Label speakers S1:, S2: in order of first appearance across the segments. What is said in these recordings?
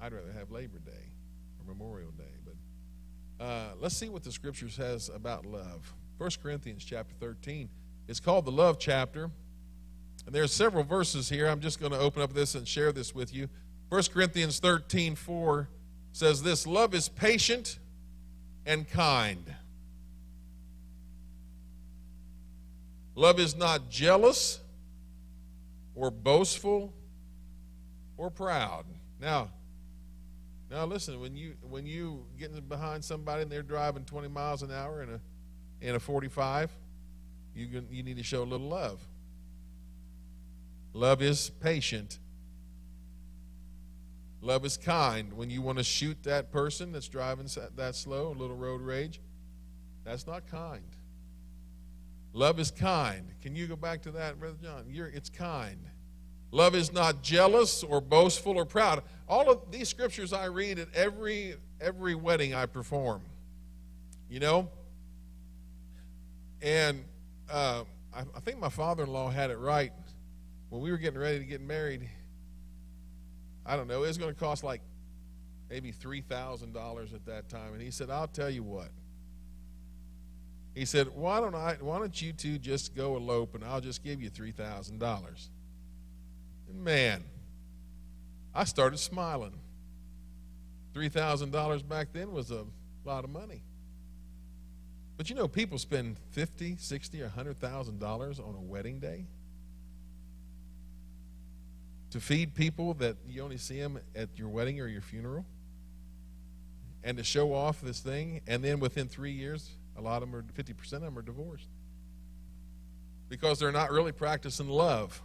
S1: I'd rather have Labor Day or Memorial Day. But uh, let's see what the Scripture says about love. 1 Corinthians chapter 13. It's called the love chapter. And there are several verses here. I'm just going to open up this and share this with you. 1 Corinthians 13 4 says this Love is patient and kind. Love is not jealous or boastful or proud. Now, now listen, when you when you get behind somebody and they're driving 20 miles an hour in a in a 45, you you need to show a little love. Love is patient. Love is kind. When you want to shoot that person that's driving that slow, a little road rage, that's not kind. Love is kind. Can you go back to that, Brother John? You're, it's kind. Love is not jealous or boastful or proud. All of these scriptures I read at every every wedding I perform. You know? And uh, I, I think my father in law had it right. When we were getting ready to get married, I don't know, it was going to cost like maybe $3,000 at that time. And he said, I'll tell you what. He said, why don't I, why don't you two just go elope and I'll just give you $3,000. And man, I started smiling. $3,000 back then was a lot of money. But you know, people spend fifty, sixty, or hundred thousand dollars on a wedding day to feed people that you only see them at your wedding or your funeral, and to show off this thing. And then within three years, a lot of them are fifty percent of them are divorced because they're not really practicing love.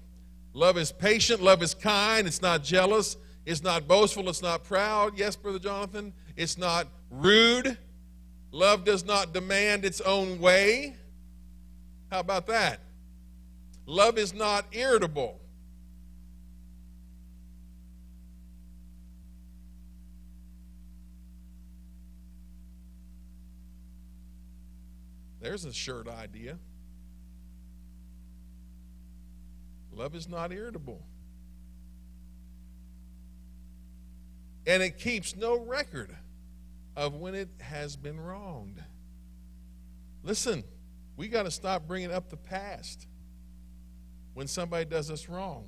S1: Love is patient, love is kind, it's not jealous, it's not boastful, it's not proud. Yes, Brother Jonathan? It's not rude. Love does not demand its own way. How about that? Love is not irritable. There's a shirt idea. Love is not irritable. And it keeps no record of when it has been wronged. Listen, we got to stop bringing up the past when somebody does us wrong.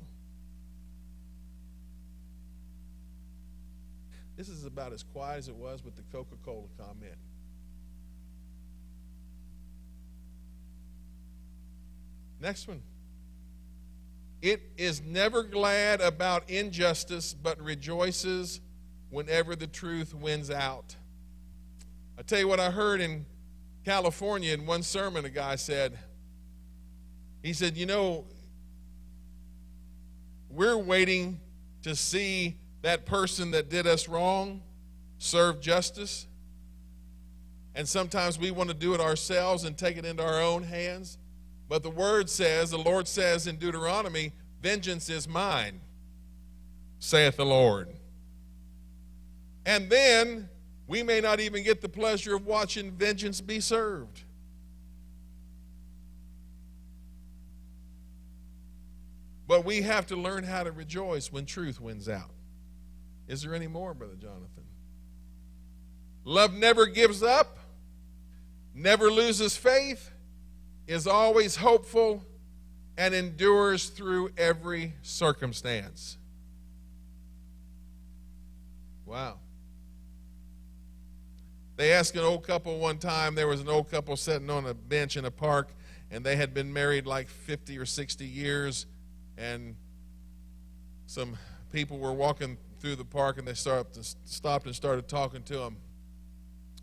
S1: This is about as quiet as it was with the Coca Cola comment. Next one. It is never glad about injustice, but rejoices whenever the truth wins out. I tell you what I heard in California in one sermon, a guy said, he said, You know, we're waiting to see that person that did us wrong serve justice. And sometimes we want to do it ourselves and take it into our own hands. But the word says, the Lord says in Deuteronomy, Vengeance is mine, saith the Lord. And then we may not even get the pleasure of watching vengeance be served. But we have to learn how to rejoice when truth wins out. Is there any more, Brother Jonathan? Love never gives up, never loses faith is always hopeful and endures through every circumstance. Wow. They asked an old couple one time, there was an old couple sitting on a bench in a park, and they had been married like 50 or 60 years, and some people were walking through the park, and they stopped and started talking to them.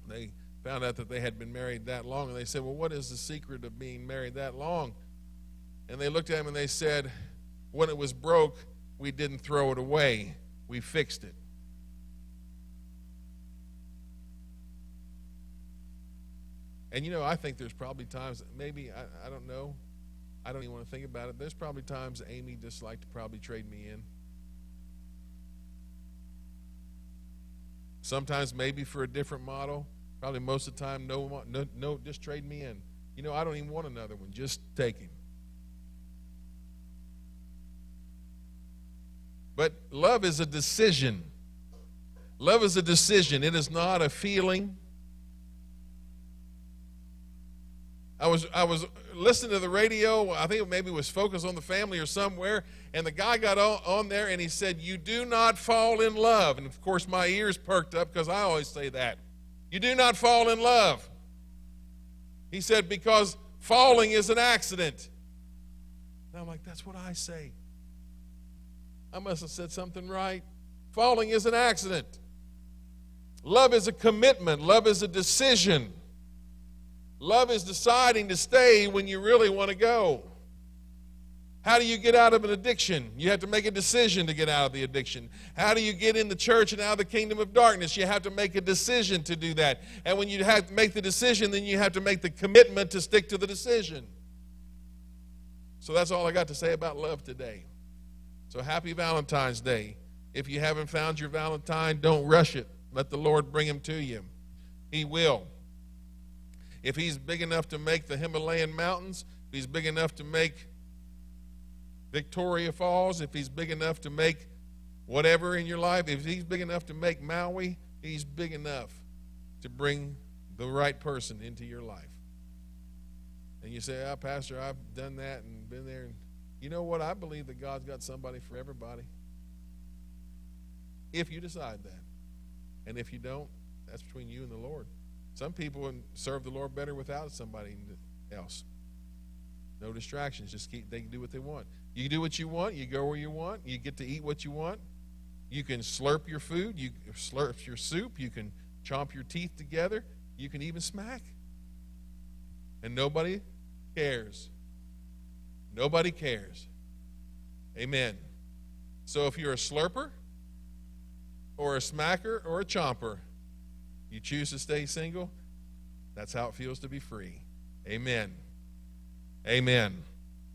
S1: They found out that they had been married that long. And they said, Well, what is the secret of being married that long? And they looked at him and they said, When it was broke, we didn't throw it away, we fixed it. And you know, I think there's probably times, maybe, I, I don't know, I don't even want to think about it. There's probably times Amy just like to probably trade me in. Sometimes maybe for a different model. Probably most of the time, no, no, no, just trade me in. You know, I don't even want another one. Just take him. But love is a decision. Love is a decision, it is not a feeling. I was I was listening to the radio. I think maybe it was Focus on the Family or somewhere, and the guy got on, on there and he said, "You do not fall in love." And of course, my ears perked up because I always say that. You do not fall in love. He said because falling is an accident. And I'm like, that's what I say. I must have said something right. Falling is an accident. Love is a commitment. Love is a decision. Love is deciding to stay when you really want to go. How do you get out of an addiction? You have to make a decision to get out of the addiction. How do you get in the church and out of the kingdom of darkness? You have to make a decision to do that. And when you have to make the decision, then you have to make the commitment to stick to the decision. So that's all I got to say about love today. So happy Valentine's Day. If you haven't found your Valentine, don't rush it. Let the Lord bring him to you. He will. If he's big enough to make the Himalayan mountains, if he's big enough to make Victoria Falls, if he's big enough to make whatever in your life, if he's big enough to make Maui, he's big enough to bring the right person into your life. And you say, oh, Pastor, I've done that and been there. And you know what? I believe that God's got somebody for everybody. If you decide that. And if you don't, that's between you and the Lord. Some people serve the Lord better without somebody else. No distractions. Just keep. They can do what they want. You do what you want. You go where you want. You get to eat what you want. You can slurp your food. You slurp your soup. You can chomp your teeth together. You can even smack. And nobody cares. Nobody cares. Amen. So if you're a slurper or a smacker or a chomper, you choose to stay single, that's how it feels to be free. Amen. Amen.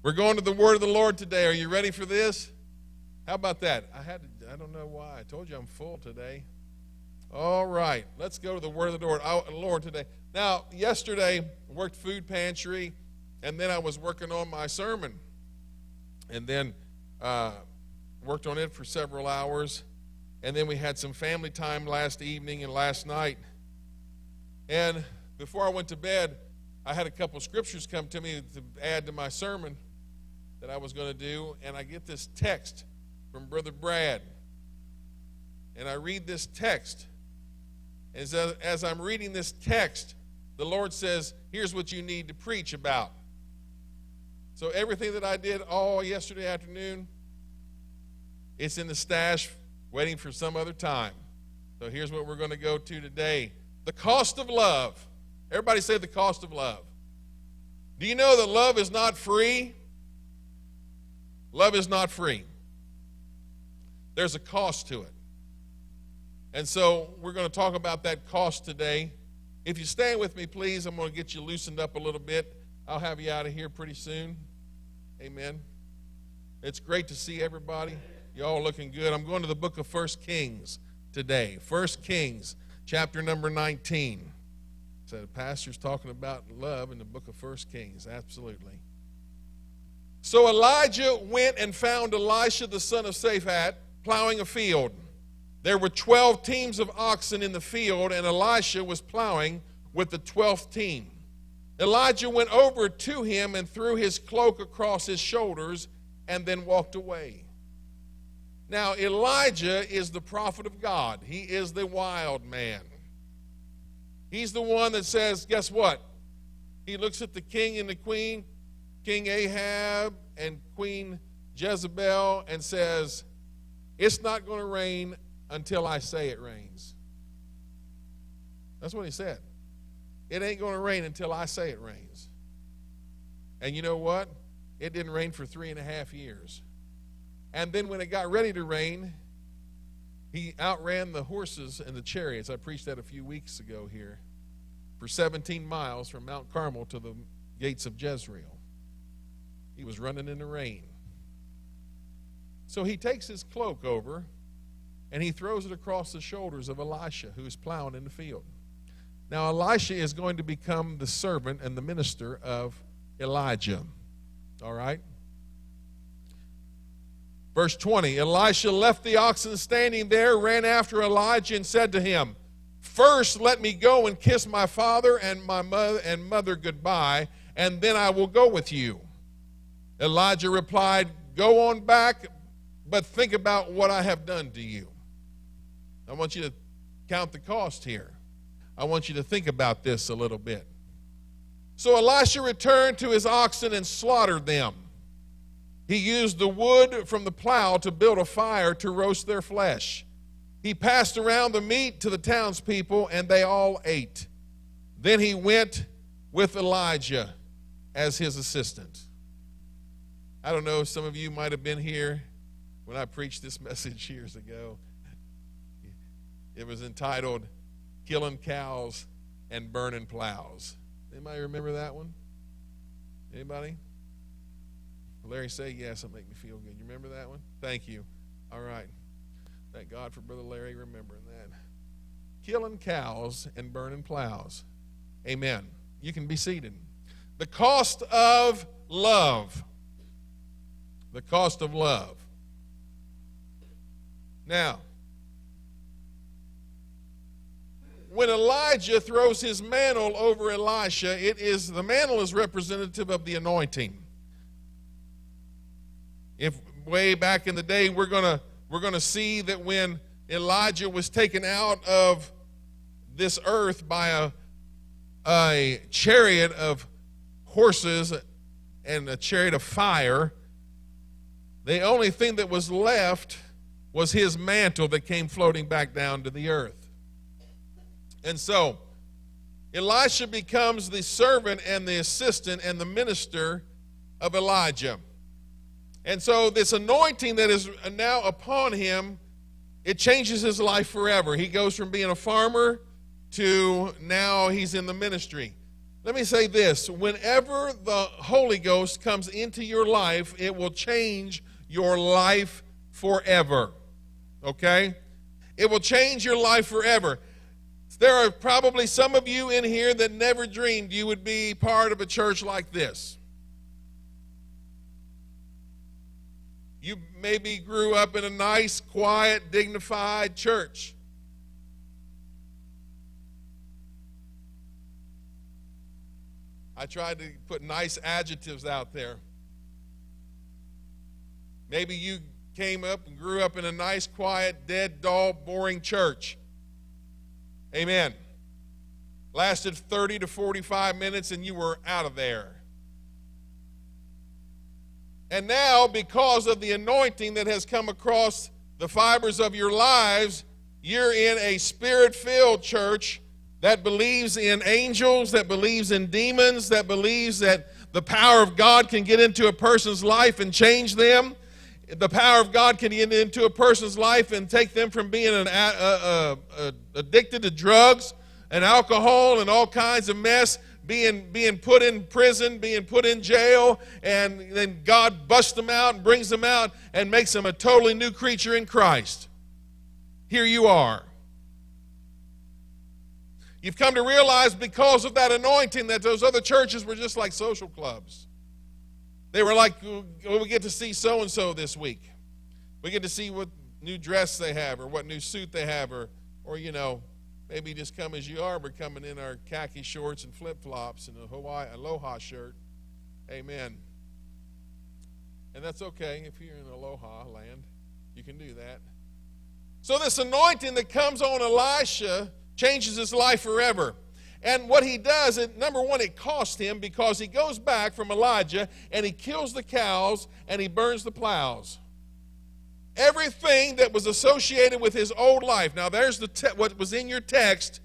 S1: We're going to the word of the Lord today. Are you ready for this? How about that? I had to, I don't know why. I told you I'm full today. All right. Let's go to the word of the Lord, Lord today. Now, yesterday worked food pantry and then I was working on my sermon. And then uh, worked on it for several hours. And then we had some family time last evening and last night. And before I went to bed, I had a couple scriptures come to me to add to my sermon that I was going to do. And I get this text from Brother Brad. And I read this text. As, as I'm reading this text, the Lord says, Here's what you need to preach about. So everything that I did all yesterday afternoon, it's in the stash waiting for some other time. So here's what we're going to go to today the cost of love. Everybody say the cost of love. Do you know that love is not free? Love is not free. There's a cost to it. And so we're going to talk about that cost today. If you stand with me, please, I'm going to get you loosened up a little bit. I'll have you out of here pretty soon. Amen. It's great to see everybody. Y'all looking good. I'm going to the book of First Kings today. First Kings chapter number 19. So the pastor's talking about love in the book of First Kings. Absolutely. So Elijah went and found Elisha the son of Shaphat plowing a field. There were 12 teams of oxen in the field, and Elisha was plowing with the 12th team. Elijah went over to him and threw his cloak across his shoulders and then walked away. Now, Elijah is the prophet of God, he is the wild man. He's the one that says, guess what? He looks at the king and the queen, King Ahab and Queen Jezebel, and says, It's not going to rain until I say it rains. That's what he said. It ain't going to rain until I say it rains. And you know what? It didn't rain for three and a half years. And then when it got ready to rain, he outran the horses and the chariots. I preached that a few weeks ago here for 17 miles from Mount Carmel to the gates of Jezreel. He was running in the rain. So he takes his cloak over and he throws it across the shoulders of Elisha, who is plowing in the field. Now, Elisha is going to become the servant and the minister of Elijah. All right? Verse 20 Elisha left the oxen standing there, ran after Elijah, and said to him, First, let me go and kiss my father and my mother and mother goodbye, and then I will go with you. Elijah replied, Go on back, but think about what I have done to you. I want you to count the cost here. I want you to think about this a little bit. So Elisha returned to his oxen and slaughtered them. He used the wood from the plow to build a fire to roast their flesh. He passed around the meat to the townspeople, and they all ate. Then he went with Elijah as his assistant. I don't know, some of you might have been here when I preached this message years ago. It was entitled Killing Cows and Burning Plows. Anybody remember that one? Anybody? Larry, say yes. It'll make me feel good. You remember that one? Thank you. All right. Thank God for Brother Larry remembering that. Killing cows and burning plows. Amen. You can be seated. The cost of love. The cost of love. Now, when Elijah throws his mantle over Elisha, it is the mantle is representative of the anointing if way back in the day we're to we're to see that when Elijah was taken out of this earth by a a chariot of horses and a chariot of fire the only thing that was left was his mantle that came floating back down to the earth and so Elisha becomes the servant and the assistant and the minister of Elijah and so, this anointing that is now upon him, it changes his life forever. He goes from being a farmer to now he's in the ministry. Let me say this whenever the Holy Ghost comes into your life, it will change your life forever. Okay? It will change your life forever. There are probably some of you in here that never dreamed you would be part of a church like this. You maybe grew up in a nice, quiet, dignified church. I tried to put nice adjectives out there. Maybe you came up and grew up in a nice, quiet, dead, dull, boring church. Amen. Lasted 30 to 45 minutes and you were out of there. And now, because of the anointing that has come across the fibers of your lives, you're in a spirit filled church that believes in angels, that believes in demons, that believes that the power of God can get into a person's life and change them. The power of God can get into a person's life and take them from being an, addicted to drugs and alcohol and all kinds of mess being, being put in prison, being put in jail, and then God busts them out and brings them out and makes them a totally new creature in Christ. Here you are. You've come to realize because of that anointing that those other churches were just like social clubs. They were like, well, we get to see so and so this week. We get to see what new dress they have or what new suit they have or, or you know, Maybe just come as you are. We're coming in our khaki shorts and flip flops and a Hawaii Aloha shirt. Amen. And that's okay if you're in Aloha land. You can do that. So, this anointing that comes on Elisha changes his life forever. And what he does, it, number one, it costs him because he goes back from Elijah and he kills the cows and he burns the plows everything that was associated with his old life. Now, there's the te- what was in your text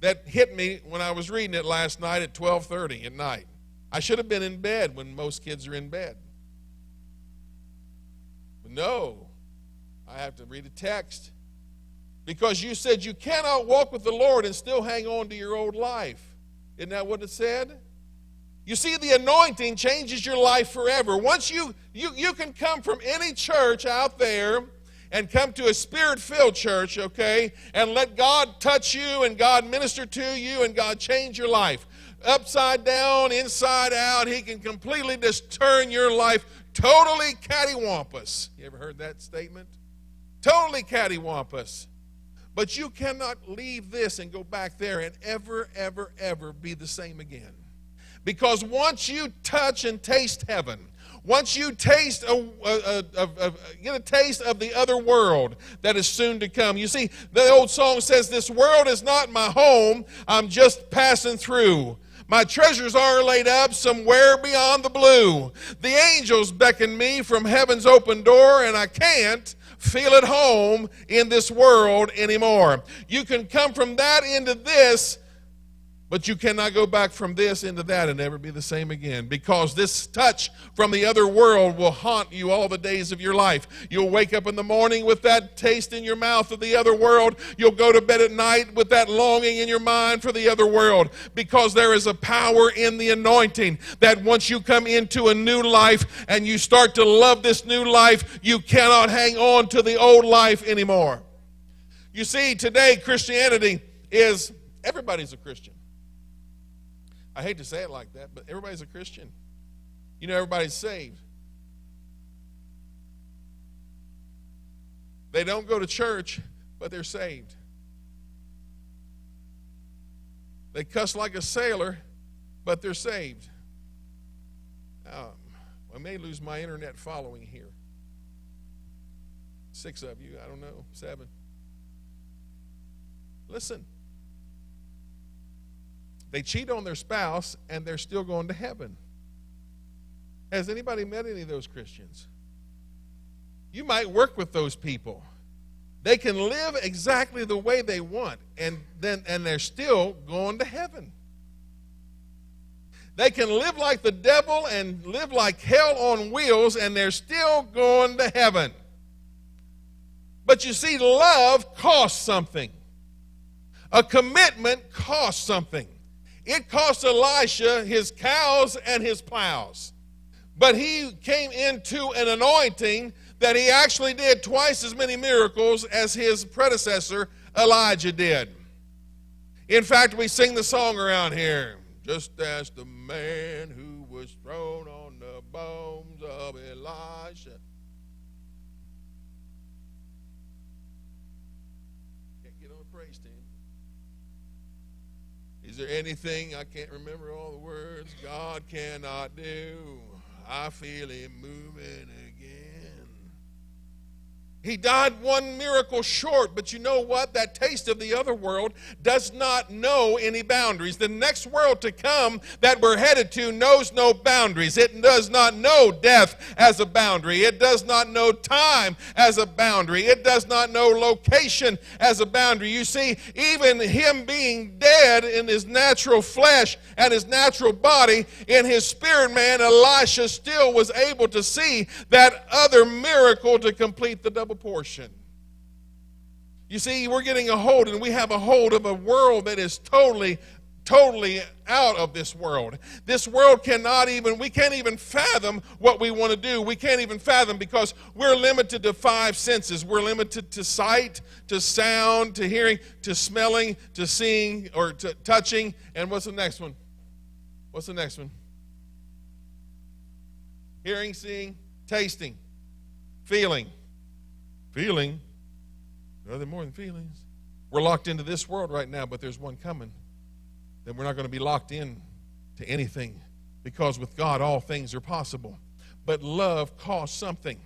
S1: that hit me when I was reading it last night at 12:30 at night. I should have been in bed when most kids are in bed. But no, I have to read a text because you said you cannot walk with the Lord and still hang on to your old life. Isn't that what it said? You see, the anointing changes your life forever. Once you, you, you can come from any church out there and come to a spirit filled church, okay, and let God touch you and God minister to you and God change your life. Upside down, inside out, He can completely just turn your life totally cattywampus. You ever heard that statement? Totally cattywampus. But you cannot leave this and go back there and ever, ever, ever be the same again. Because once you touch and taste heaven, once you taste a, a, a, get a taste of the other world that is soon to come. You see, the old song says, This world is not my home, I'm just passing through. My treasures are laid up somewhere beyond the blue. The angels beckon me from heaven's open door, and I can't feel at home in this world anymore. You can come from that into this but you cannot go back from this into that and never be the same again because this touch from the other world will haunt you all the days of your life. You'll wake up in the morning with that taste in your mouth of the other world. You'll go to bed at night with that longing in your mind for the other world because there is a power in the anointing that once you come into a new life and you start to love this new life, you cannot hang on to the old life anymore. You see, today Christianity is everybody's a Christian. I hate to say it like that, but everybody's a Christian. You know, everybody's saved. They don't go to church, but they're saved. They cuss like a sailor, but they're saved. Um, I may lose my internet following here. Six of you, I don't know, seven. Listen. They cheat on their spouse and they're still going to heaven. Has anybody met any of those Christians? You might work with those people. They can live exactly the way they want and then and they're still going to heaven. They can live like the devil and live like hell on wheels and they're still going to heaven. But you see, love costs something. A commitment costs something. It cost Elisha his cows and his plows. But he came into an anointing that he actually did twice as many miracles as his predecessor Elijah did. In fact, we sing the song around here just as the man who was thrown on the bones of Elisha. Can't get on a praise team. Is there anything I can't remember all the words God cannot do? I feel Him moving he died one miracle short, but you know what? That taste of the other world does not know any boundaries. The next world to come that we're headed to knows no boundaries. It does not know death as a boundary. It does not know time as a boundary. It does not know location as a boundary. You see, even him being dead in his natural flesh and his natural body, in his spirit man, Elisha still was able to see that other miracle to complete the double portion. You see, we're getting a hold, and we have a hold of a world that is totally, totally out of this world. This world cannot even, we can't even fathom what we want to do. We can't even fathom because we're limited to five senses. We're limited to sight, to sound, to hearing, to smelling, to seeing, or to touching. And what's the next one? What's the next one? Hearing, seeing, tasting, feeling. Feeling. Nothing more than feelings. We're locked into this world right now, but there's one coming. Then we're not going to be locked in to anything because with God all things are possible. But love costs something.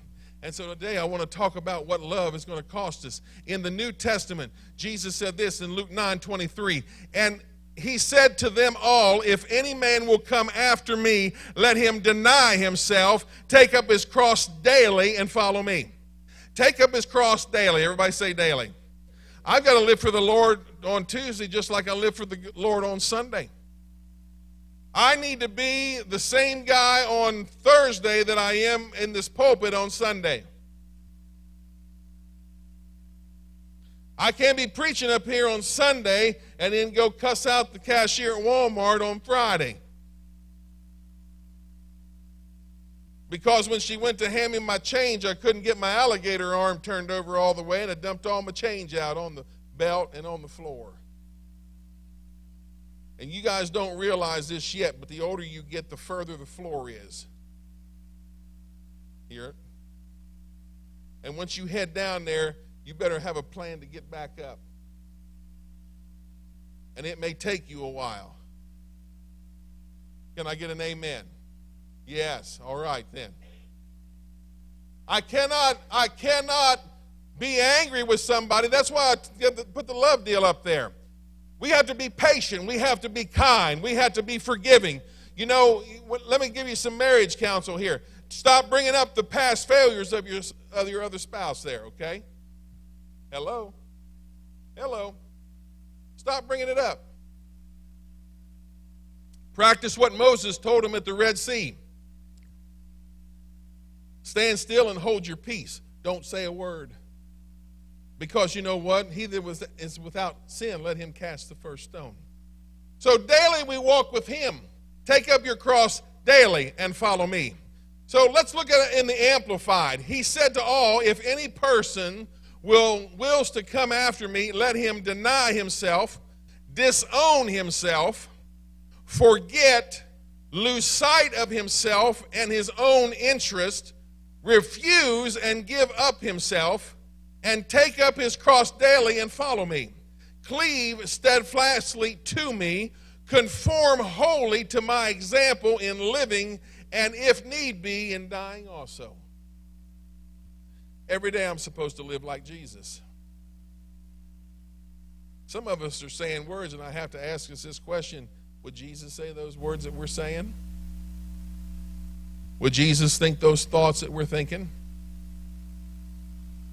S1: And so today I want to talk about what love is going to cost us. In the New Testament, Jesus said this in Luke 9 23. And he said to them all, If any man will come after me, let him deny himself, take up his cross daily, and follow me. Take up his cross daily. Everybody say daily. I've got to live for the Lord on Tuesday just like I live for the Lord on Sunday. I need to be the same guy on Thursday that I am in this pulpit on Sunday. I can't be preaching up here on Sunday and then go cuss out the cashier at Walmart on Friday. Because when she went to hand me my change, I couldn't get my alligator arm turned over all the way, and I dumped all my change out on the belt and on the floor. And you guys don't realize this yet, but the older you get, the further the floor is. hear it. And once you head down there, you better have a plan to get back up. And it may take you a while. Can I get an amen? Yes. All right then. I cannot, I cannot be angry with somebody. That's why I put the love deal up there. We have to be patient. We have to be kind. We have to be forgiving. You know, let me give you some marriage counsel here. Stop bringing up the past failures of your, of your other spouse there, okay? Hello? Hello? Stop bringing it up. Practice what Moses told him at the Red Sea. Stand still and hold your peace. Don't say a word. Because you know what? He that was, is without sin, let him cast the first stone. So daily we walk with him. Take up your cross daily and follow me. So let's look at it in the Amplified. He said to all, If any person will wills to come after me, let him deny himself, disown himself, forget, lose sight of himself and his own interest, refuse and give up himself and take up his cross daily and follow me. Cleave steadfastly to me, conform wholly to my example in living, and if need be, in dying also. Every day I'm supposed to live like Jesus. Some of us are saying words, and I have to ask us this question Would Jesus say those words that we're saying? Would Jesus think those thoughts that we're thinking?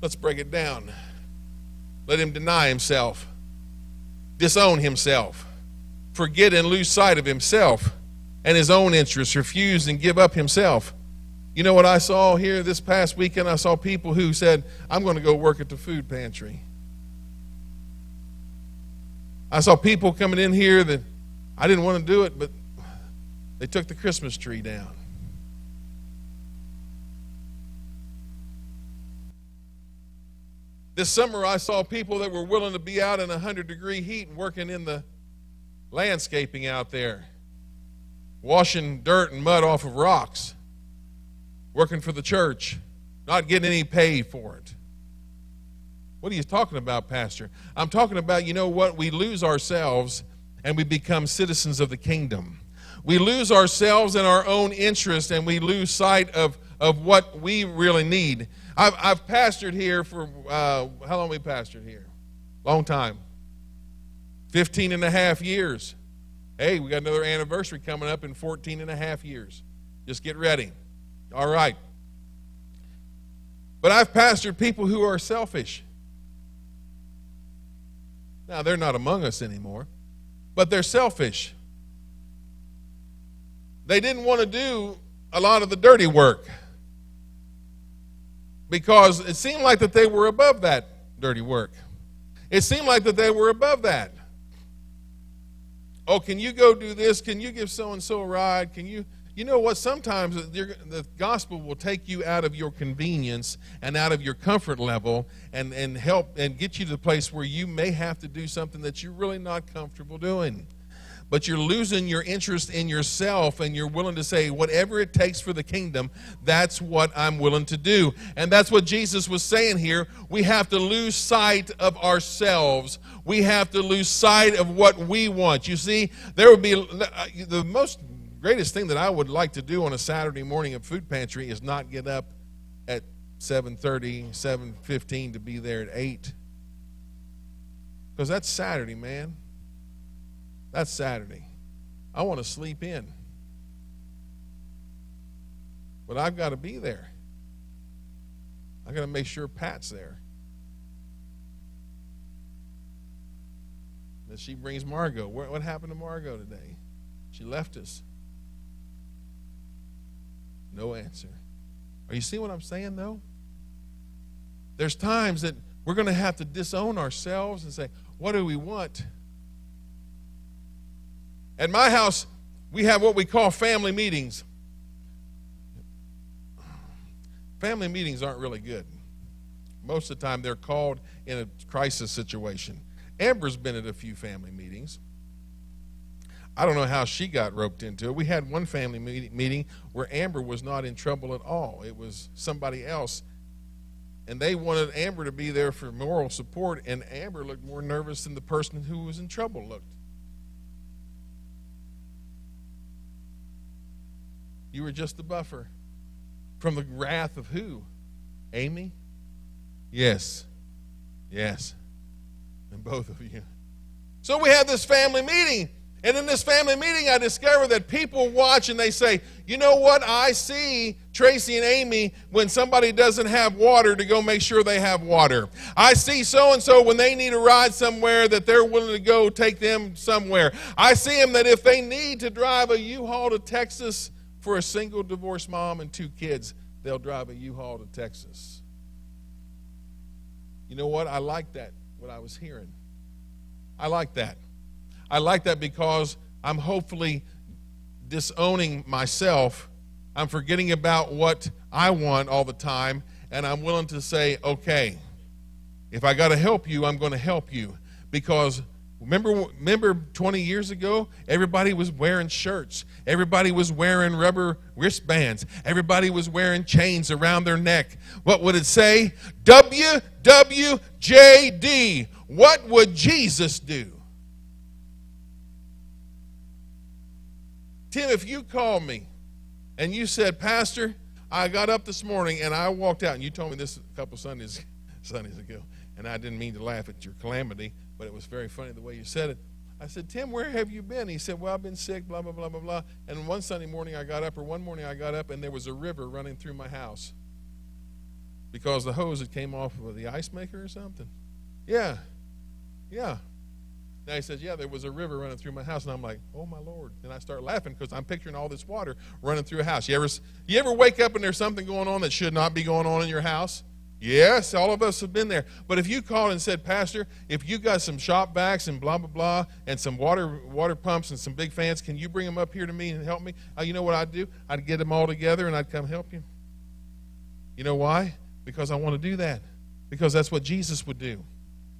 S1: Let's break it down. Let him deny himself, disown himself, forget and lose sight of himself and his own interests, refuse and give up himself. You know what I saw here this past weekend? I saw people who said, I'm going to go work at the food pantry. I saw people coming in here that I didn't want to do it, but they took the Christmas tree down. This summer, I saw people that were willing to be out in 100 degree heat and working in the landscaping out there, washing dirt and mud off of rocks, working for the church, not getting any pay for it. What are you talking about, Pastor? I'm talking about, you know what? We lose ourselves and we become citizens of the kingdom. We lose ourselves in our own interest and we lose sight of, of what we really need. I've, I've pastored here for, uh, how long we pastored here? Long time. 15 and a half years. Hey, we got another anniversary coming up in 14 and a half years. Just get ready. All right. But I've pastored people who are selfish. Now, they're not among us anymore, but they're selfish. They didn't want to do a lot of the dirty work because it seemed like that they were above that dirty work. It seemed like that they were above that. Oh, can you go do this? Can you give so and so a ride? Can you? You know what? Sometimes the gospel will take you out of your convenience and out of your comfort level and, and help and get you to the place where you may have to do something that you're really not comfortable doing but you're losing your interest in yourself and you're willing to say, whatever it takes for the kingdom, that's what I'm willing to do. And that's what Jesus was saying here. We have to lose sight of ourselves. We have to lose sight of what we want. You see, there would be the most greatest thing that I would like to do on a Saturday morning at food pantry is not get up at 7:30, 7:15 to be there at 8. Because that's Saturday, man. That's Saturday. I want to sleep in. But I've got to be there. I got to make sure Pat's there. That she brings Margot. What happened to Margot today? She left us. No answer. Are you seeing what I'm saying, though? There's times that we're going to have to disown ourselves and say, What do we want? At my house, we have what we call family meetings. Family meetings aren't really good. Most of the time, they're called in a crisis situation. Amber's been at a few family meetings. I don't know how she got roped into it. We had one family meeting where Amber was not in trouble at all. It was somebody else. And they wanted Amber to be there for moral support, and Amber looked more nervous than the person who was in trouble looked. You were just the buffer. From the wrath of who? Amy? Yes. Yes. And both of you. So we have this family meeting. And in this family meeting, I discover that people watch and they say, you know what? I see Tracy and Amy when somebody doesn't have water to go make sure they have water. I see so and so when they need a ride somewhere that they're willing to go take them somewhere. I see them that if they need to drive a U Haul to Texas for a single divorced mom and two kids, they'll drive a U Haul to Texas. You know what? I like that, what I was hearing. I like that. I like that because I'm hopefully disowning myself. I'm forgetting about what I want all the time, and I'm willing to say, okay, if I got to help you, I'm going to help you. Because remember, remember 20 years ago, everybody was wearing shirts, everybody was wearing rubber wristbands, everybody was wearing chains around their neck. What would it say? WWJD. What would Jesus do? Tim, if you called me and you said, Pastor, I got up this morning and I walked out, and you told me this a couple Sundays, Sundays ago, and I didn't mean to laugh at your calamity, but it was very funny the way you said it. I said, Tim, where have you been? He said, Well, I've been sick, blah, blah, blah, blah, blah. And one Sunday morning I got up, or one morning I got up, and there was a river running through my house because the hose had came off of the ice maker or something. Yeah, yeah. Now he says, Yeah, there was a river running through my house. And I'm like, Oh my Lord. And I start laughing because I'm picturing all this water running through a house. You ever, you ever wake up and there's something going on that should not be going on in your house? Yes, all of us have been there. But if you called and said, Pastor, if you got some shop vacs and blah, blah, blah, and some water water pumps and some big fans, can you bring them up here to me and help me? Uh, you know what I'd do? I'd get them all together and I'd come help you. You know why? Because I want to do that. Because that's what Jesus would do.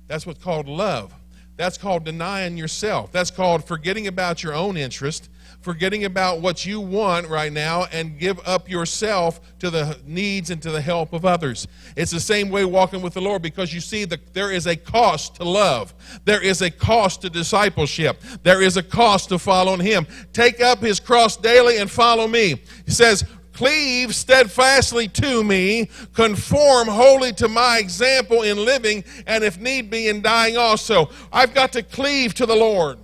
S1: That's what's called love. That's called denying yourself. That's called forgetting about your own interest, forgetting about what you want right now, and give up yourself to the needs and to the help of others. It's the same way walking with the Lord because you see that there is a cost to love, there is a cost to discipleship, there is a cost to following Him. Take up His cross daily and follow me. He says, Cleave steadfastly to me, conform wholly to my example in living, and if need be, in dying also. I've got to cleave to the Lord.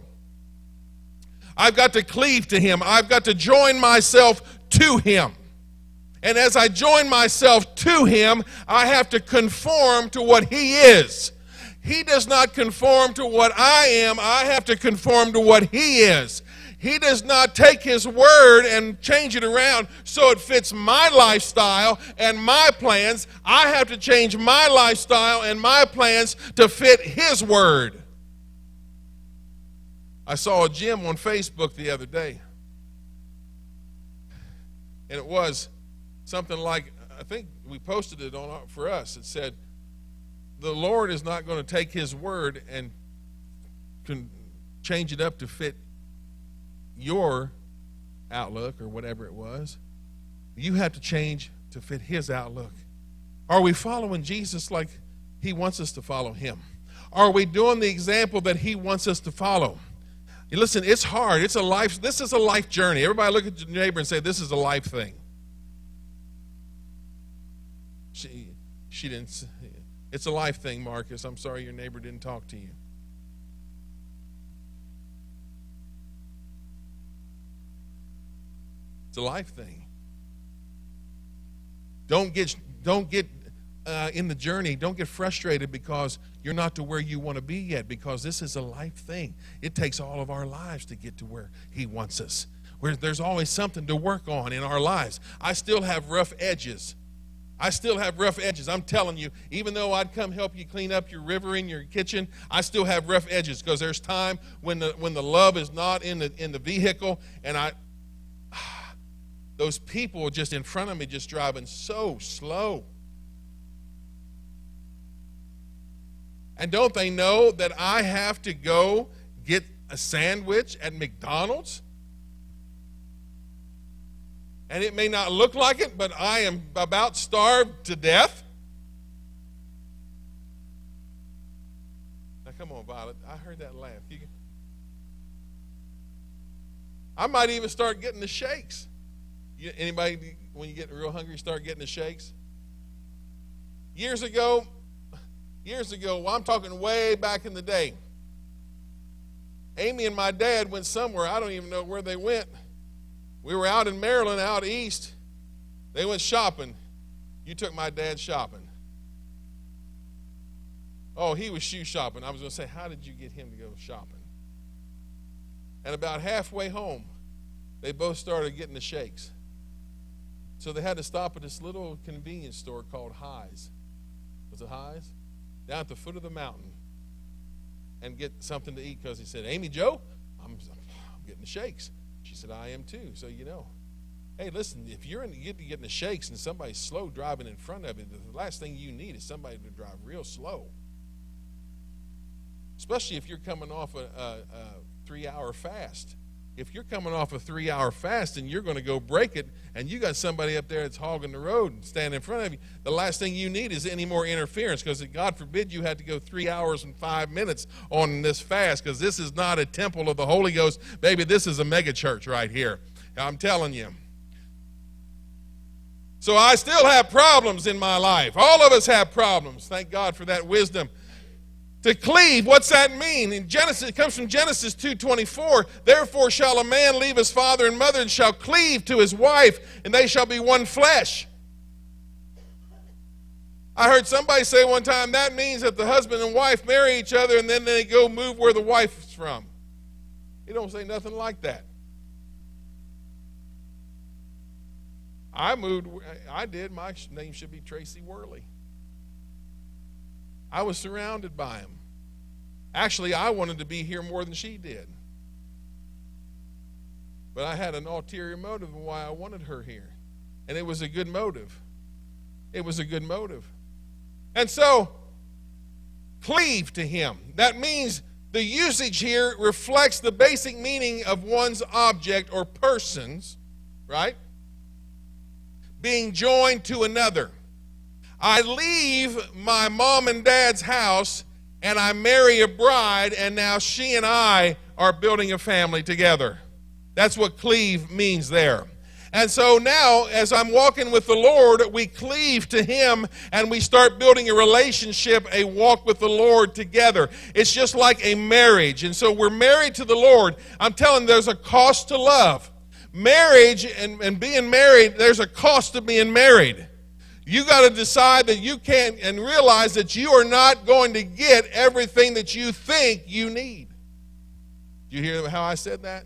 S1: I've got to cleave to Him. I've got to join myself to Him. And as I join myself to Him, I have to conform to what He is. He does not conform to what I am, I have to conform to what He is. He does not take His word and change it around so it fits my lifestyle and my plans. I have to change my lifestyle and my plans to fit His word. I saw a gym on Facebook the other day. And it was something like, I think we posted it on for us. It said, The Lord is not going to take His word and can change it up to fit your outlook or whatever it was. You have to change to fit his outlook. Are we following Jesus like he wants us to follow him? Are we doing the example that he wants us to follow? Listen, it's hard. It's a life. This is a life journey. Everybody look at your neighbor and say, "This is a life thing." She, she didn't. It's a life thing, Marcus. I'm sorry your neighbor didn't talk to you. It's a life thing. Don't get don't get uh, in the journey. Don't get frustrated because you're not to where you want to be yet. Because this is a life thing. It takes all of our lives to get to where He wants us. Where there's always something to work on in our lives. I still have rough edges. I still have rough edges. I'm telling you, even though I'd come help you clean up your river in your kitchen, I still have rough edges because there's time when the when the love is not in the in the vehicle, and I those people just in front of me just driving so slow. And don't they know that I have to go get a sandwich at McDonald's. And it may not look like it, but I am about starved to death. Now, come on, Violet. I heard that laugh. You, I might even start getting the shakes. You, anybody, when you get real hungry, start getting the shakes? Years ago, years ago, well, I'm talking way back in the day, Amy and my dad went somewhere. I don't even know where they went. We were out in Maryland, out east. They went shopping. You took my dad shopping. Oh, he was shoe shopping. I was going to say, how did you get him to go shopping? And about halfway home, they both started getting the shakes. So they had to stop at this little convenience store called High's. Was it High's? Down at the foot of the mountain and get something to eat because he said, Amy Joe, I'm, I'm getting the shakes. She said, I am too. So you know. Hey, listen, if you're in, you getting the shakes and somebody's slow driving in front of you, the last thing you need is somebody to drive real slow. Especially if you're coming off a, a, a three hour fast if you're coming off a three hour fast and you're going to go break it and you got somebody up there that's hogging the road and standing in front of you. The last thing you need is any more interference because god forbid you had to go three hours and five minutes on this fast because this is not a temple of the holy ghost. Baby this is a mega church right here. I'm telling you. So i still have problems in my life. All of us have problems. Thank god for that wisdom to cleave, what's that mean? In Genesis, it comes from Genesis 2:24. Therefore shall a man leave his father and mother and shall cleave to his wife, and they shall be one flesh. I heard somebody say one time that means that the husband and wife marry each other and then they go move where the wife is from. He don't say nothing like that. I moved, I did. My name should be Tracy Worley. I was surrounded by him. Actually, I wanted to be here more than she did. But I had an ulterior motive why I wanted her here. And it was a good motive. It was a good motive. And so, cleave to him. That means the usage here reflects the basic meaning of one's object or persons, right? Being joined to another. I leave my mom and dad's house and I marry a bride, and now she and I are building a family together. That's what cleave means there. And so now, as I'm walking with the Lord, we cleave to Him and we start building a relationship, a walk with the Lord together. It's just like a marriage. And so we're married to the Lord. I'm telling you, there's a cost to love. Marriage and, and being married, there's a cost to being married. You got to decide that you can't and realize that you are not going to get everything that you think you need. Do you hear how I said that?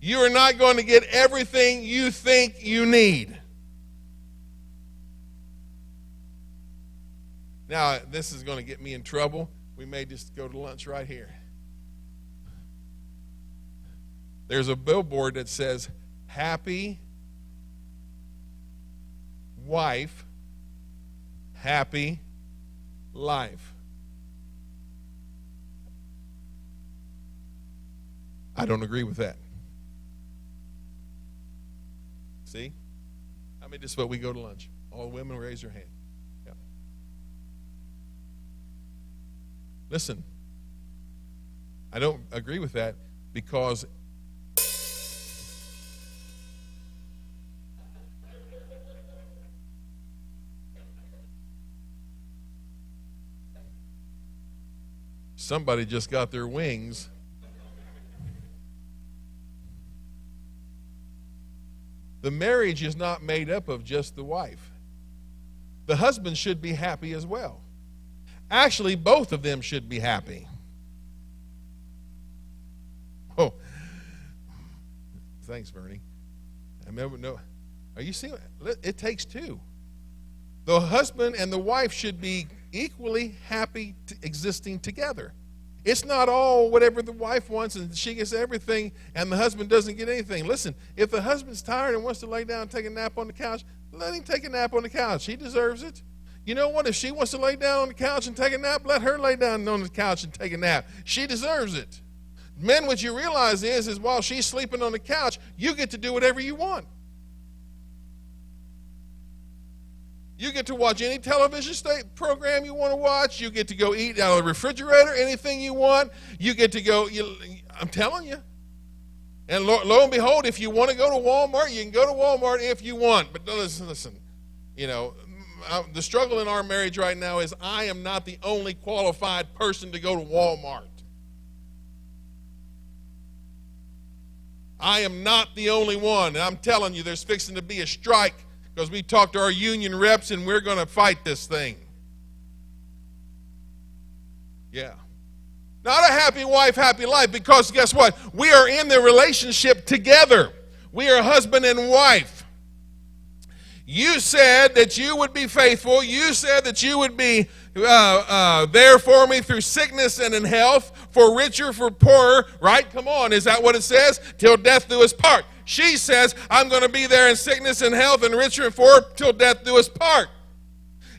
S1: You are not going to get everything you think you need. Now, this is going to get me in trouble. We may just go to lunch right here. There's a billboard that says, Happy wife, happy life. I don't agree with that. See? I mean, this is what we go to lunch. All women raise their hand. Yeah. Listen, I don't agree with that because Somebody just got their wings. The marriage is not made up of just the wife. The husband should be happy as well. Actually, both of them should be happy. Oh, thanks, Bernie. I remember, no, are you seeing? It takes two. The husband and the wife should be equally happy to existing together. It's not all whatever the wife wants and she gets everything and the husband doesn't get anything. Listen, if the husband's tired and wants to lay down and take a nap on the couch, let him take a nap on the couch. He deserves it. You know what? If she wants to lay down on the couch and take a nap, let her lay down on the couch and take a nap. She deserves it. Men, what you realize is, is while she's sleeping on the couch, you get to do whatever you want. You get to watch any television state program you want to watch. You get to go eat out of the refrigerator anything you want. You get to go. You, I'm telling you. And lo, lo, and behold, if you want to go to Walmart, you can go to Walmart if you want. But listen, listen. You know, mm, uh, the struggle in our marriage right now is I am not the only qualified person to go to Walmart. I am not the only one. And I'm telling you, there's fixing to be a strike because we talked to our union reps and we're going to fight this thing. Yeah. Not a happy wife, happy life because guess what? We are in the relationship together. We are husband and wife. You said that you would be faithful. You said that you would be uh, uh, there for me through sickness and in health, for richer, for poorer, right? Come on, is that what it says? Till death do us part. She says, I'm going to be there in sickness and health and richer and poorer till death do us part.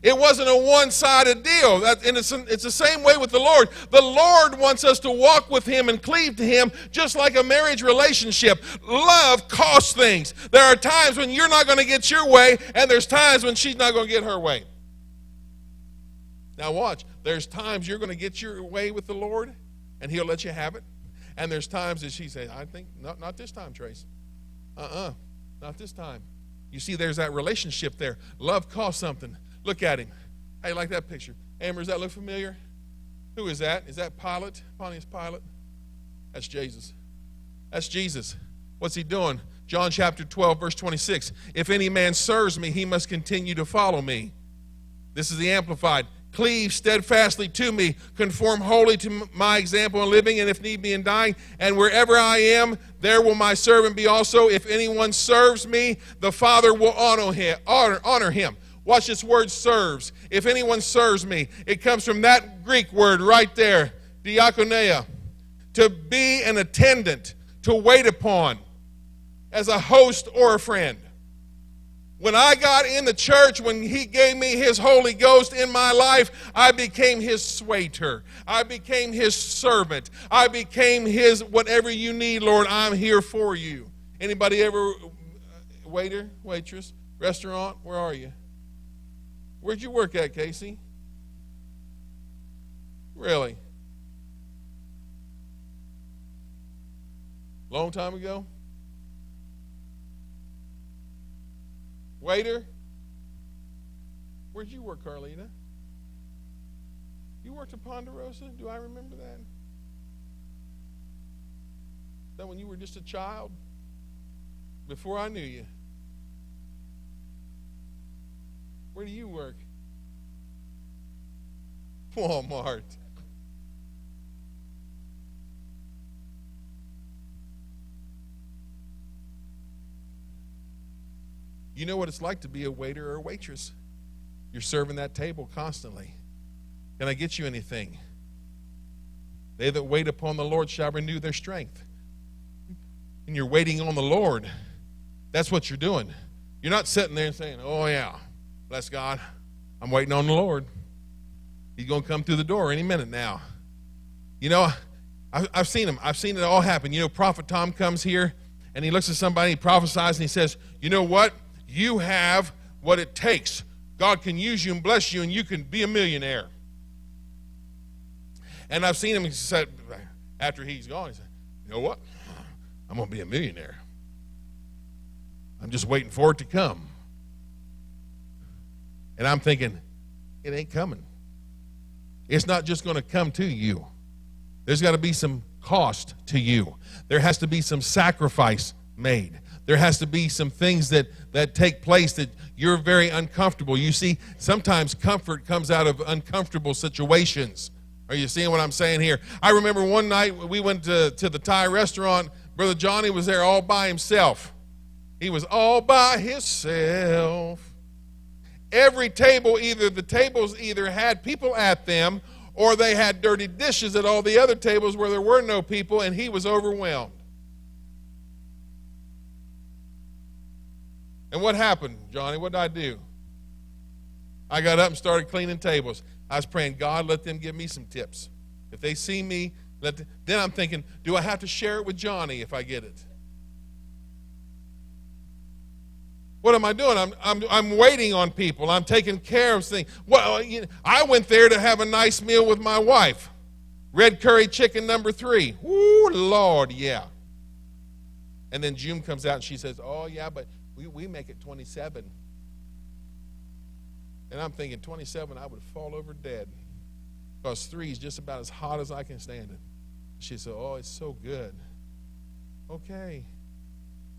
S1: It wasn't a one sided deal. And it's, it's the same way with the Lord. The Lord wants us to walk with Him and cleave to Him just like a marriage relationship. Love costs things. There are times when you're not going to get your way, and there's times when she's not going to get her way. Now, watch. There's times you're going to get your way with the Lord, and He'll let you have it. And there's times that she says, I think, not, not this time, Trace. Uh uh, not this time. You see, there's that relationship there. Love costs something. Look at him. Hey, like that picture? Amber, does that look familiar? Who is that? Is that Pilate? Pontius Pilate? That's Jesus. That's Jesus. What's he doing? John chapter 12, verse 26. If any man serves me, he must continue to follow me. This is the Amplified. Cleave steadfastly to me, conform wholly to my example in living, and if need be in dying. And wherever I am, there will my servant be also. If anyone serves me, the Father will honor him. Honor, honor him. Watch this word serves. If anyone serves me, it comes from that Greek word right there, diakonia, to be an attendant, to wait upon, as a host or a friend. When I got in the church, when He gave me His Holy Ghost in my life, I became His swaiter. I became His servant. I became His whatever you need, Lord, I'm here for you. Anybody ever, uh, waiter, waitress, restaurant, where are you? Where'd you work at, Casey? Really? Long time ago? Waiter? Where'd you work, Carlita? You worked at Ponderosa? Do I remember that? That when you were just a child? Before I knew you. Where do you work? Walmart. You know what it's like to be a waiter or a waitress. You're serving that table constantly. Can I get you anything? They that wait upon the Lord shall renew their strength. And you're waiting on the Lord. That's what you're doing. You're not sitting there and saying, Oh, yeah, Bless God. I'm waiting on the Lord. He's going to come through the door any minute now. You know, I've seen him. I've seen it all happen. You know, Prophet Tom comes here and he looks at somebody, he prophesies, and he says, You know what? You have what it takes. God can use you and bless you, and you can be a millionaire. And I've seen him, he said, after he's gone, he said, You know what? I'm going to be a millionaire. I'm just waiting for it to come. And I'm thinking, it ain't coming. It's not just going to come to you. There's got to be some cost to you. There has to be some sacrifice made. There has to be some things that, that take place that you're very uncomfortable. You see, sometimes comfort comes out of uncomfortable situations. Are you seeing what I'm saying here? I remember one night we went to, to the Thai restaurant. Brother Johnny was there all by himself. He was all by himself. Every table, either the tables either had people at them or they had dirty dishes at all the other tables where there were no people, and he was overwhelmed. And what happened, Johnny? What did I do? I got up and started cleaning tables. I was praying, God, let them give me some tips. If they see me Let the, then I'm thinking, do I have to share it with Johnny if I get it? What am I doing? I'm, I'm, I'm waiting on people. I'm taking care of things. Well, you know, I went there to have a nice meal with my wife. Red curry chicken number three. Woo, Lord, yeah. And then June comes out and she says, Oh, yeah, but we, we make it 27. And I'm thinking, 27, I would fall over dead. Because three is just about as hot as I can stand it. She said, Oh, it's so good. Okay.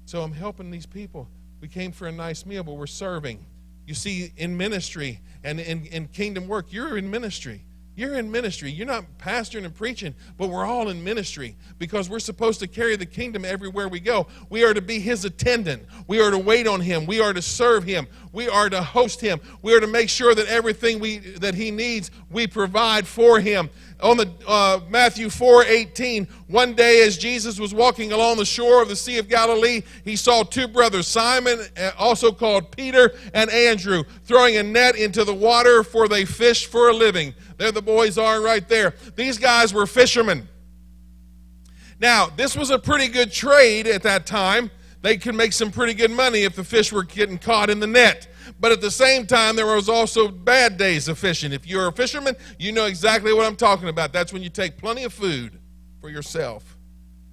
S1: So I'm helping these people. We came for a nice meal, but we're serving. You see, in ministry and in, in kingdom work, you're in ministry. You're in ministry. You're not pastoring and preaching, but we're all in ministry because we're supposed to carry the kingdom everywhere we go. We are to be his attendant. We are to wait on him. We are to serve him. We are to host him. We are to make sure that everything we that he needs, we provide for him on the uh, Matthew 4 18, one day as Jesus was walking along the shore of the Sea of Galilee, he saw two brothers, Simon, uh, also called Peter, and Andrew, throwing a net into the water, for they fished for a living. There the boys are right there. These guys were fishermen. Now, this was a pretty good trade at that time. They could make some pretty good money if the fish were getting caught in the net. But at the same time, there was also bad days of fishing. If you're a fisherman, you know exactly what I'm talking about. That's when you take plenty of food for yourself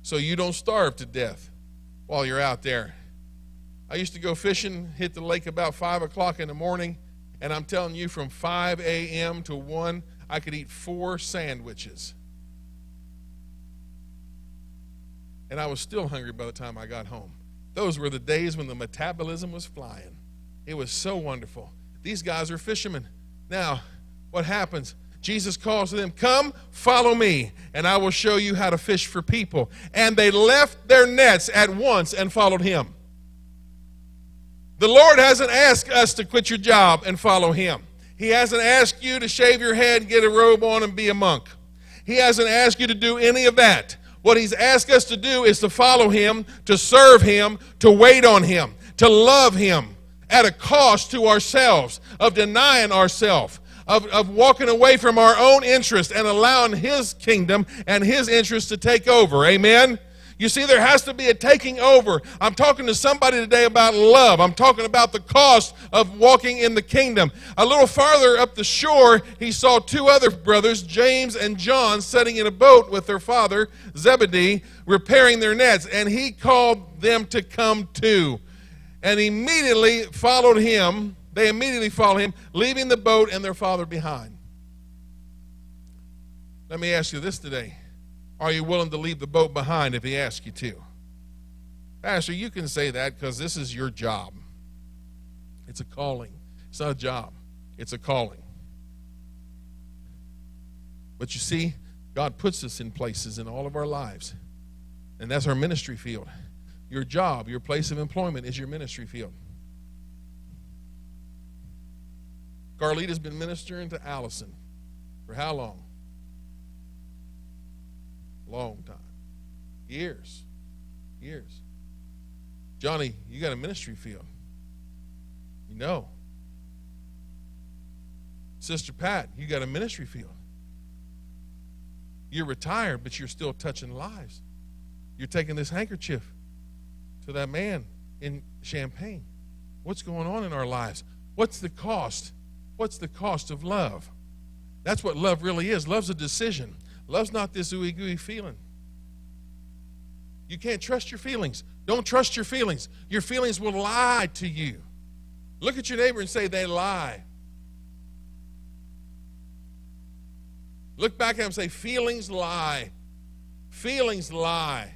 S1: so you don't starve to death while you're out there. I used to go fishing, hit the lake about 5 o'clock in the morning, and I'm telling you, from 5 a.m. to 1, I could eat four sandwiches. And I was still hungry by the time I got home. Those were the days when the metabolism was flying. It was so wonderful. These guys are fishermen. Now, what happens? Jesus calls to them, Come, follow me, and I will show you how to fish for people. And they left their nets at once and followed him. The Lord hasn't asked us to quit your job and follow him. He hasn't asked you to shave your head, and get a robe on, and be a monk. He hasn't asked you to do any of that. What He's asked us to do is to follow Him, to serve Him, to wait on Him, to love Him, at a cost to ourselves, of denying ourselves, of, of walking away from our own interest and allowing His kingdom and His interest to take over. Amen? You see, there has to be a taking over. I'm talking to somebody today about love. I'm talking about the cost of walking in the kingdom. A little farther up the shore, he saw two other brothers, James and John, sitting in a boat with their father, Zebedee, repairing their nets, and he called them to come too and immediately followed him. They immediately followed him, leaving the boat and their father behind. Let me ask you this today. Are you willing to leave the boat behind if he asks you to? Pastor, you can say that because this is your job. It's a calling. It's not a job, it's a calling. But you see, God puts us in places in all of our lives, and that's our ministry field. Your job, your place of employment is your ministry field. Carlita's been ministering to Allison for how long? Long time. Years. Years. Johnny, you got a ministry field. You know. Sister Pat, you got a ministry field. You're retired, but you're still touching lives. You're taking this handkerchief to that man in Champaign. What's going on in our lives? What's the cost? What's the cost of love? That's what love really is. Love's a decision. Love's not this ooey gooey feeling. You can't trust your feelings. Don't trust your feelings. Your feelings will lie to you. Look at your neighbor and say, they lie. Look back at him and say, feelings lie. Feelings lie.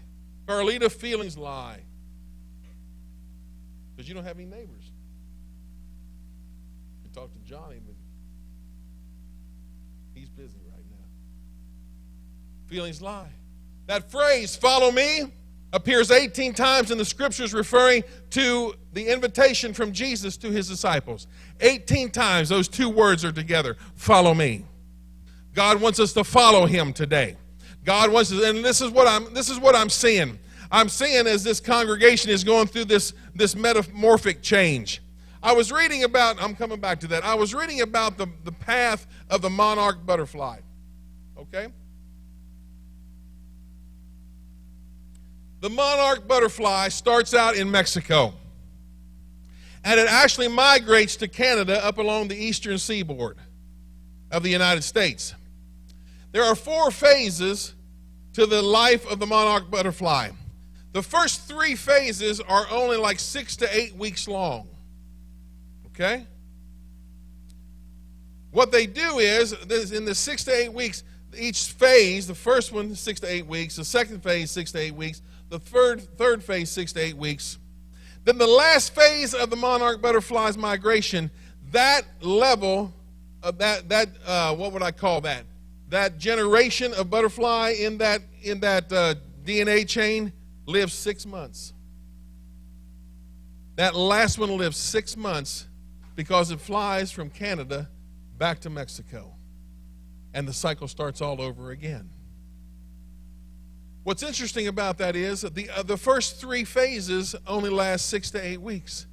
S1: Carlita, feelings lie because you don't have any neighbors. You talk to Johnny, but he's busy right now. Feelings lie. That phrase, follow me, appears 18 times in the scriptures referring to the invitation from Jesus to his disciples. 18 times those two words are together follow me. God wants us to follow him today. God wants us, and this is what I'm this is what I'm seeing. I'm seeing as this congregation is going through this, this metamorphic change. I was reading about, I'm coming back to that. I was reading about the, the path of the monarch butterfly. Okay? The monarch butterfly starts out in Mexico and it actually migrates to Canada up along the eastern seaboard of the United States. There are four phases to the life of the monarch butterfly. The first three phases are only like six to eight weeks long. Okay? What they do is, in the six to eight weeks, each phase, the first one, six to eight weeks, the second phase, six to eight weeks, the third, third phase, six to eight weeks. Then the last phase of the monarch butterfly's migration, that level of that, that uh, what would I call that? That generation of butterfly in that, in that uh, DNA chain lives six months. That last one lives six months because it flies from Canada back to Mexico. And the cycle starts all over again. What's interesting about that is the, uh, the first three phases only last six to eight weeks.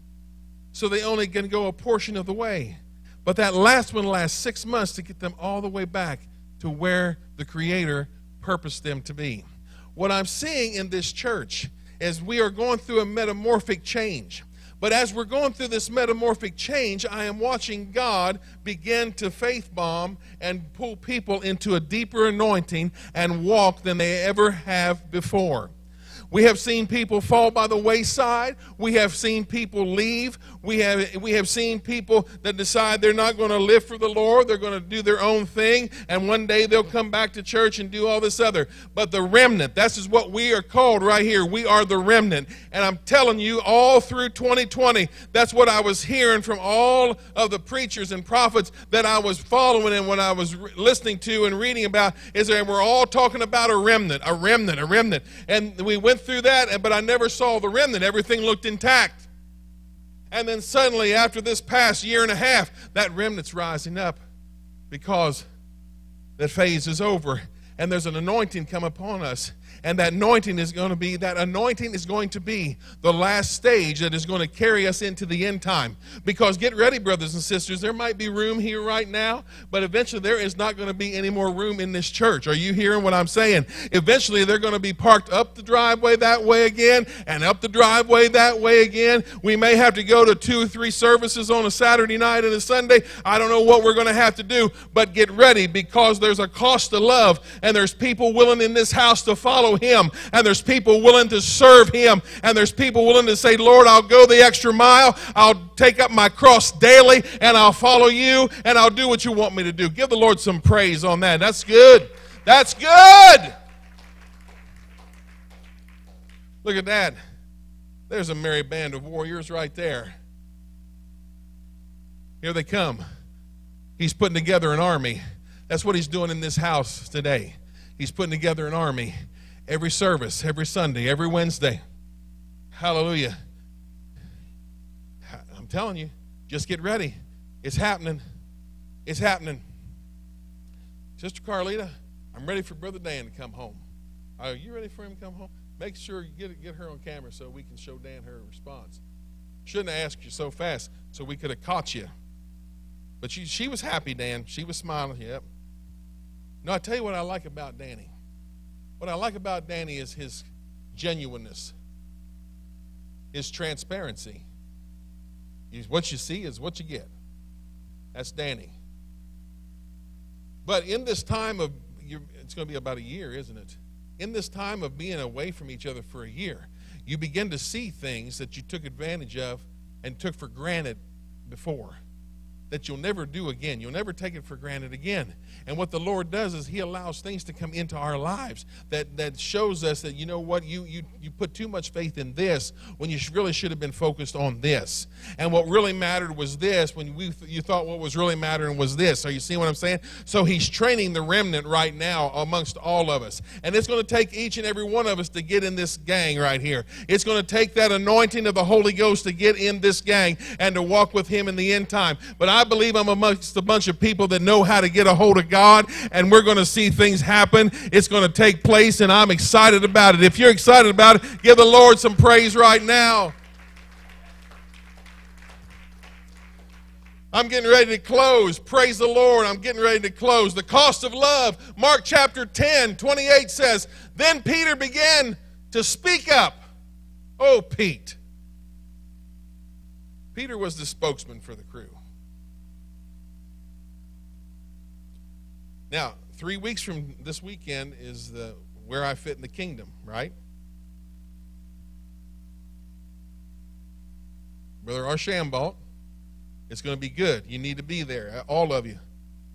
S1: So they only can go a portion of the way. But that last one lasts six months to get them all the way back to where the Creator purposed them to be. What I'm seeing in this church is we are going through a metamorphic change. But as we're going through this metamorphic change, I am watching God begin to faith bomb and pull people into a deeper anointing and walk than they ever have before. We have seen people fall by the wayside. We have seen people leave. We have, we have seen people that decide they're not going to live for the Lord. They're going to do their own thing. And one day they'll come back to church and do all this other. But the remnant, this is what we are called right here. We are the remnant. And I'm telling you, all through 2020, that's what I was hearing from all of the preachers and prophets that I was following and what I was listening to and reading about is that we're all talking about a remnant, a remnant, a remnant. And we went through that, but I never saw the remnant. Everything looked intact. And then suddenly, after this past year and a half, that remnant's rising up because that phase is over and there's an anointing come upon us and that anointing is going to be that anointing is going to be the last stage that is going to carry us into the end time. Because get ready brothers and sisters there might be room here right now but eventually there is not going to be any more room in this church. Are you hearing what i'm saying? Eventually they're going to be parked up the driveway that way again and up the driveway that way again. We may have to go to two or three services on a saturday night and a sunday. I don't know what we're going to have to do but get ready because there's a cost to love and there's people willing in this house to follow him, and there's people willing to serve Him, and there's people willing to say, Lord, I'll go the extra mile, I'll take up my cross daily, and I'll follow you, and I'll do what you want me to do. Give the Lord some praise on that. That's good. That's good. Look at that. There's a merry band of warriors right there. Here they come. He's putting together an army. That's what he's doing in this house today. He's putting together an army every service, every Sunday, every Wednesday. Hallelujah. I'm telling you, just get ready. It's happening. It's happening. Sister Carlita, I'm ready for Brother Dan to come home. Are you ready for him to come home? Make sure you get, get her on camera so we can show Dan her response. Shouldn't have asked you so fast so we could have caught you. But she, she was happy, Dan. She was smiling. Yep. No, I tell you what I like about Danny. What I like about Danny is his genuineness, his transparency. What you see is what you get. That's Danny. But in this time of, it's going to be about a year, isn't it? In this time of being away from each other for a year, you begin to see things that you took advantage of and took for granted before that you'll never do again. You'll never take it for granted again. And what the Lord does is He allows things to come into our lives that, that shows us that, you know what, you, you, you put too much faith in this when you really should have been focused on this. And what really mattered was this when we, you thought what was really mattering was this. Are you seeing what I'm saying? So He's training the remnant right now amongst all of us. And it's going to take each and every one of us to get in this gang right here. It's going to take that anointing of the Holy Ghost to get in this gang and to walk with Him in the end time. But I believe I'm amongst a bunch of people that know how to get a hold of God, and we're going to see things happen. It's going to take place, and I'm excited about it. If you're excited about it, give the Lord some praise right now. I'm getting ready to close. Praise the Lord. I'm getting ready to close. The cost of love. Mark chapter 10, 28 says, Then Peter began to speak up. Oh, Pete. Peter was the spokesman for the crew. Now, three weeks from this weekend is the where I fit in the kingdom, right? Brother Archambault, it's going to be good. You need to be there, uh, all of you.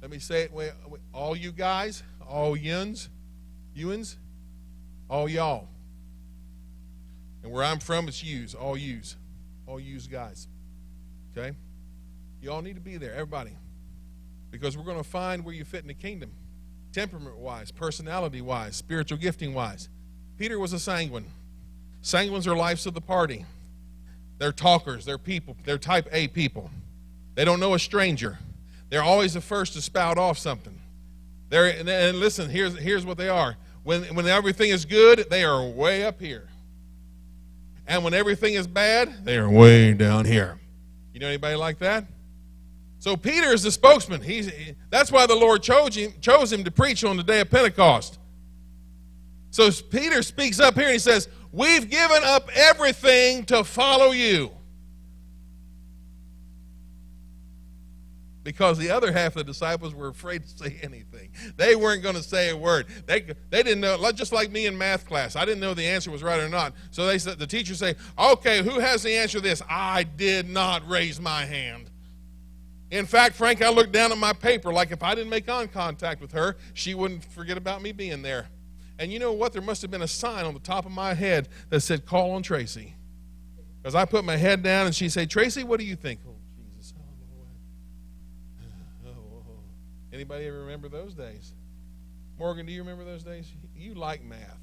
S1: Let me say it, all you guys, all yuns, yuns, all y'all. And where I'm from, it's yous, all yous, all yous guys. Okay? You all need to be there, everybody. Because we're going to find where you fit in the kingdom, temperament wise, personality wise, spiritual gifting wise. Peter was a sanguine. Sanguines are lives of the party. They're talkers, they're people, they're type A people. They don't know a stranger. They're always the first to spout off something. They're, and listen, here's, here's what they are. When, when everything is good, they are way up here. And when everything is bad, they are way down here. You know anybody like that? So Peter is the spokesman. He's, he, that's why the Lord chose him, chose him to preach on the day of Pentecost. So Peter speaks up here and he says, We've given up everything to follow you. because the other half of the disciples were afraid to say anything. They weren't going to say a word. They, they didn't know, just like me in math class. I didn't know the answer was right or not. So they said, the teacher say, okay, who has the answer to this? I did not raise my hand. In fact, Frank, I looked down at my paper like if I didn't make eye contact with her, she wouldn't forget about me being there. And you know what? There must have been a sign on the top of my head that said, call on Tracy. Because I put my head down and she said, Tracy, what do you think? Oh, Jesus. Oh, oh, oh, oh, Anybody ever remember those days? Morgan, do you remember those days? You like math.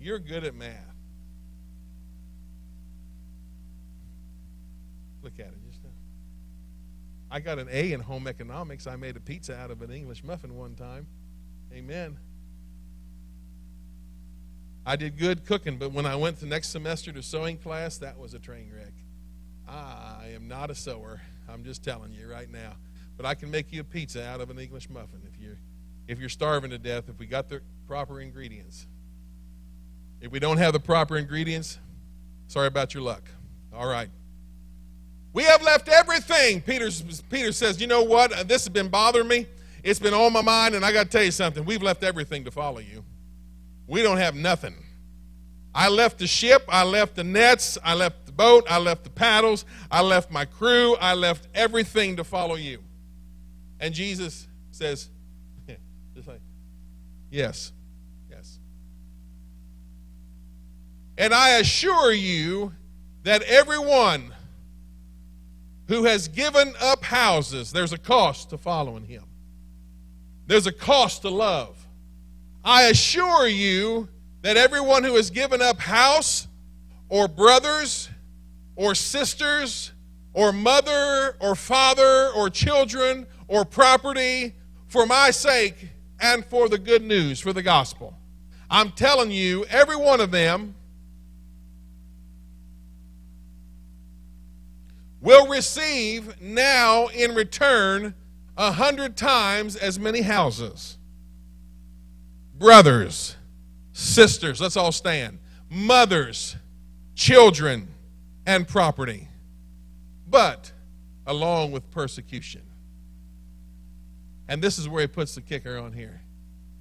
S1: You're good at math. Look at it. I got an A in home economics. I made a pizza out of an English muffin one time. Amen. I did good cooking, but when I went the next semester to sewing class, that was a train wreck. I am not a sewer. I'm just telling you right now. But I can make you a pizza out of an English muffin if you're if you're starving to death, if we got the proper ingredients. If we don't have the proper ingredients, sorry about your luck. All right. We have left everything. Peter, Peter says, You know what? This has been bothering me. It's been on my mind, and I got to tell you something. We've left everything to follow you. We don't have nothing. I left the ship, I left the nets, I left the boat, I left the paddles, I left my crew, I left everything to follow you. And Jesus says, just like, yes, yes. And I assure you that everyone who has given up houses, there's a cost to following him. There's a cost to love. I assure you that everyone who has given up house or brothers or sisters or mother or father or children or property for my sake and for the good news, for the gospel. I'm telling you, every one of them will receive now in return a hundred times as many houses. Brothers, sisters, let's all stand. Mothers, children, and property. But along with persecution. And this is where he puts the kicker on here.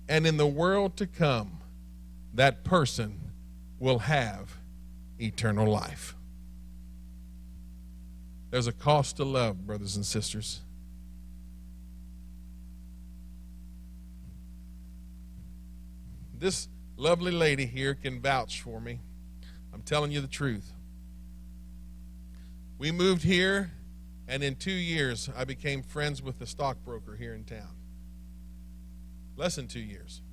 S1: And in the world to come, that person will have eternal life. There's a cost to love, brothers and sisters. This lovely lady here can vouch for me. I'm telling you the truth. We moved here and in two years, I became friends with the stockbroker here in town. Less than two years.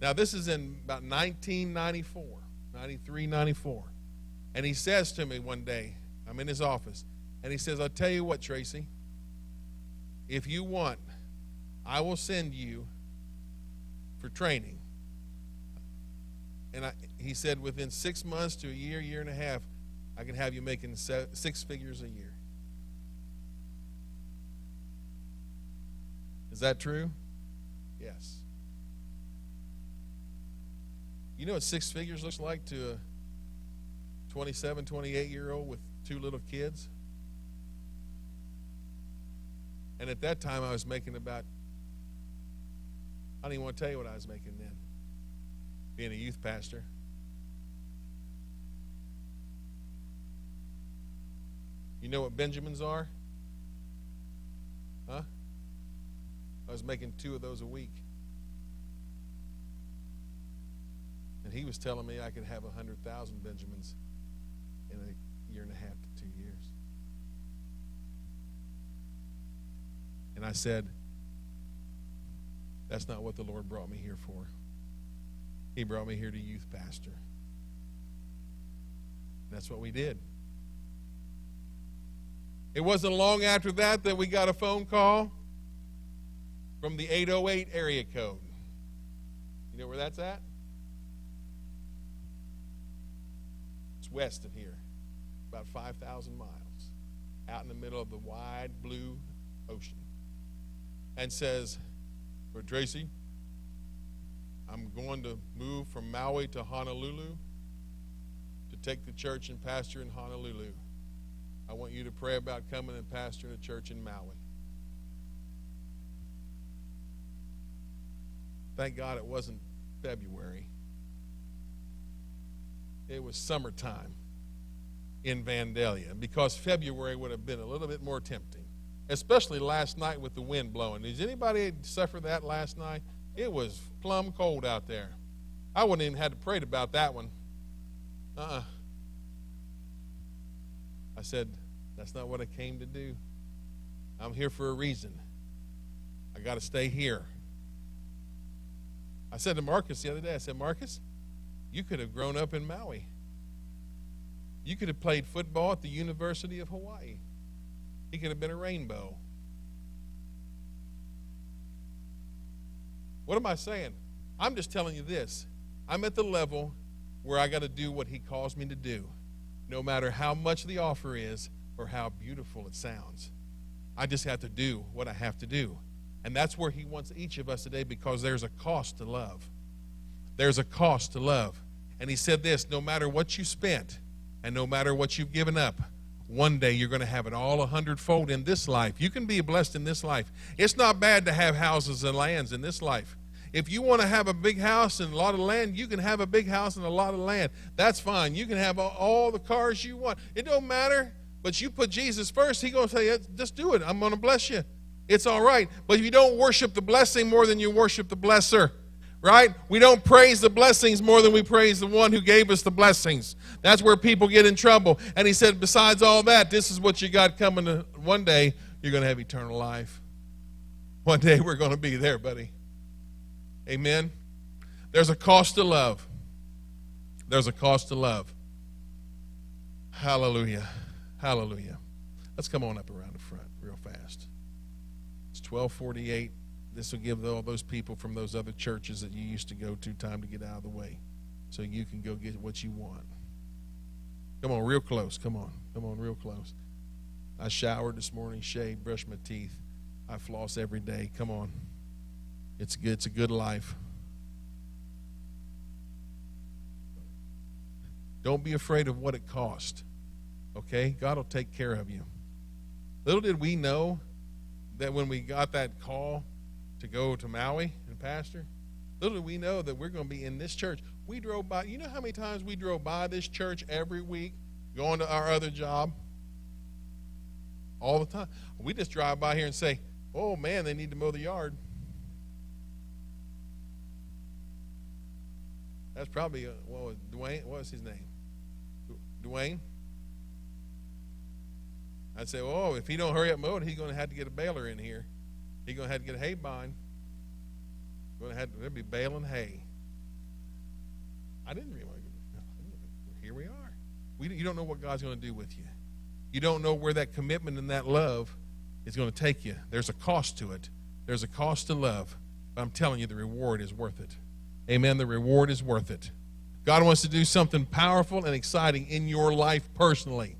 S1: Now, this is in about 1994, 93, 94. And he says to me one day, I'm in his office, and he says, I'll tell you what, Tracy, if you want, I will send you for training and I, he said within six months to a year, year and a half, I can have you making six figures a year. Is that true? Yes. You know what six figures looks like to a 27, 28 year old with two little kids? And at that time, I was making about, I don't even want to tell you what I was making then, being a youth pastor. You know what Benjamins are? Huh? I was making two of those a week. He was telling me I could have 100,000 Benjamins in a year and a half to two years. And I said, That's not what the Lord brought me here for. He brought me here to youth pastor. That's what we did. It wasn't long after that that we got a phone call from the 808 area code. You know where that's at? West of here, about 5,000 miles, out in the middle of the wide blue ocean. And says, For Tracy, I'm going to move from Maui to Honolulu to take the church and pastor in Honolulu. I want you to pray about coming and pastoring a church in Maui. Thank God it wasn't February. It was summertime in Vandalia because February would have been a little bit more tempting, especially last night with the wind blowing. Did anybody suffer that last night? It was plumb cold out there. I wouldn't even had to pray about that one. Uh uh-uh. uh I said, That's not what I came to do. I'm here for a reason. I got to stay here. I said to Marcus the other day, I said, Marcus, you could have grown up in Maui. You could have played football at the University of Hawaii. He could have been a rainbow. What am I saying? I'm just telling you this. I'm at the level where I got to do what he calls me to do no matter how much the offer is or how beautiful it sounds. I just have to do what I have to do. And that's where He wants each of us today because there's a cost to love. There's a cost to love. And He said this no matter what you spent and no matter what you've given up, one day you're going to have it all a hundredfold in this life. You can be blessed in this life. It's not bad to have houses and lands in this life. If you want to have a big house and a lot of land, you can have a big house and a lot of land. That's fine. You can have all the cars you want. It don't matter. But you put Jesus first, He's going to say, just do it. I'm going to bless you. It's all right. But if you don't worship the blessing more than you worship the blesser, right? We don't praise the blessings more than we praise the one who gave us the blessings. That's where people get in trouble. And he said, besides all that, this is what you got coming to one day, you're going to have eternal life. One day we're going to be there, buddy. Amen. There's a cost to love. There's a cost to love. Hallelujah. Hallelujah. Let's come on up around the front real fast. It's 1248. This will give all those people from those other churches that you used to go to time to get out of the way so you can go get what you want. Come on, real close. Come on. Come on, real close. I showered this morning, shaved, brushed my teeth. I floss every day. Come on. It's good. It's a good life. Don't be afraid of what it cost. Okay? God will take care of you. Little did we know that when we got that call to go to Maui and pastor, little we know that we're going to be in this church. We drove by, you know how many times we drove by this church every week going to our other job? All the time. We just drive by here and say, oh man, they need to mow the yard. That's probably, uh, what was Dwayne? What was his name? Dwayne? I'd say, oh, if he don't hurry up mowing, he's going to have to get a baler in here. He's going to have to get hay. Going to have to be baling hay. I didn't realize. Here we are. We, you don't know what God's to do with you. You don't know where that commitment and that love is to take you. There's a cost to it. There's a cost to love. But I'm telling you, the reward is worth it. Amen. The reward is worth it. God wants to do something powerful and exciting in your life personally.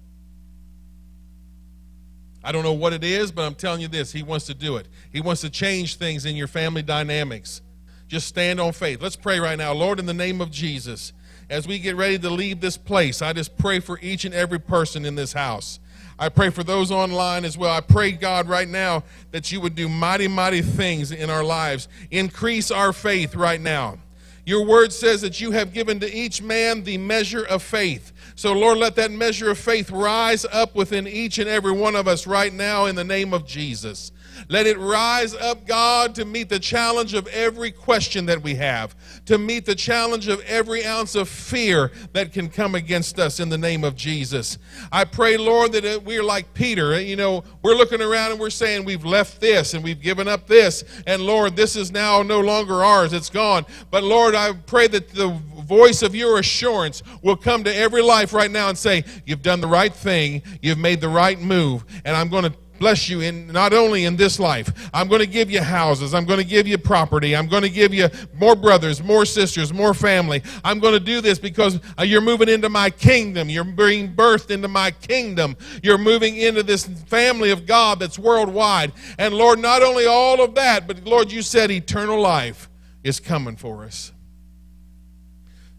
S1: I don't know what it is, but I'm telling you this He wants to do it. He wants to change things in your family dynamics. Just stand on faith. Let's pray right now. Lord, in the name of Jesus, as we get ready to leave this place, I just pray for each and every person in this house. I pray for those online as well. I pray, God, right now that you would do mighty, mighty things in our lives. Increase our faith right now. Your word says that you have given to each man the measure of faith. So, Lord, let that measure of faith rise up within each and every one of us right now in the name of Jesus. Let it rise up, God, to meet the challenge of every question that we have, to meet the challenge of every ounce of fear that can come against us in the name of Jesus. I pray, Lord, that we're like Peter. You know, we're looking around and we're saying we've left this and we've given up this, and Lord, this is now no longer ours. It's gone. But Lord, I pray that the voice of your assurance will come to every life right now and say, You've done the right thing, you've made the right move, and I'm going to bless you in not only in this life. I'm going to give you houses. I'm going to give you property. I'm going to give you more brothers more sisters more family. I'm going to do this because uh, you're moving into my kingdom. You're being birthed into my kingdom. You're moving into this family of god that's worldwide. And lord not only all of that but lord you said eternal life is coming for us.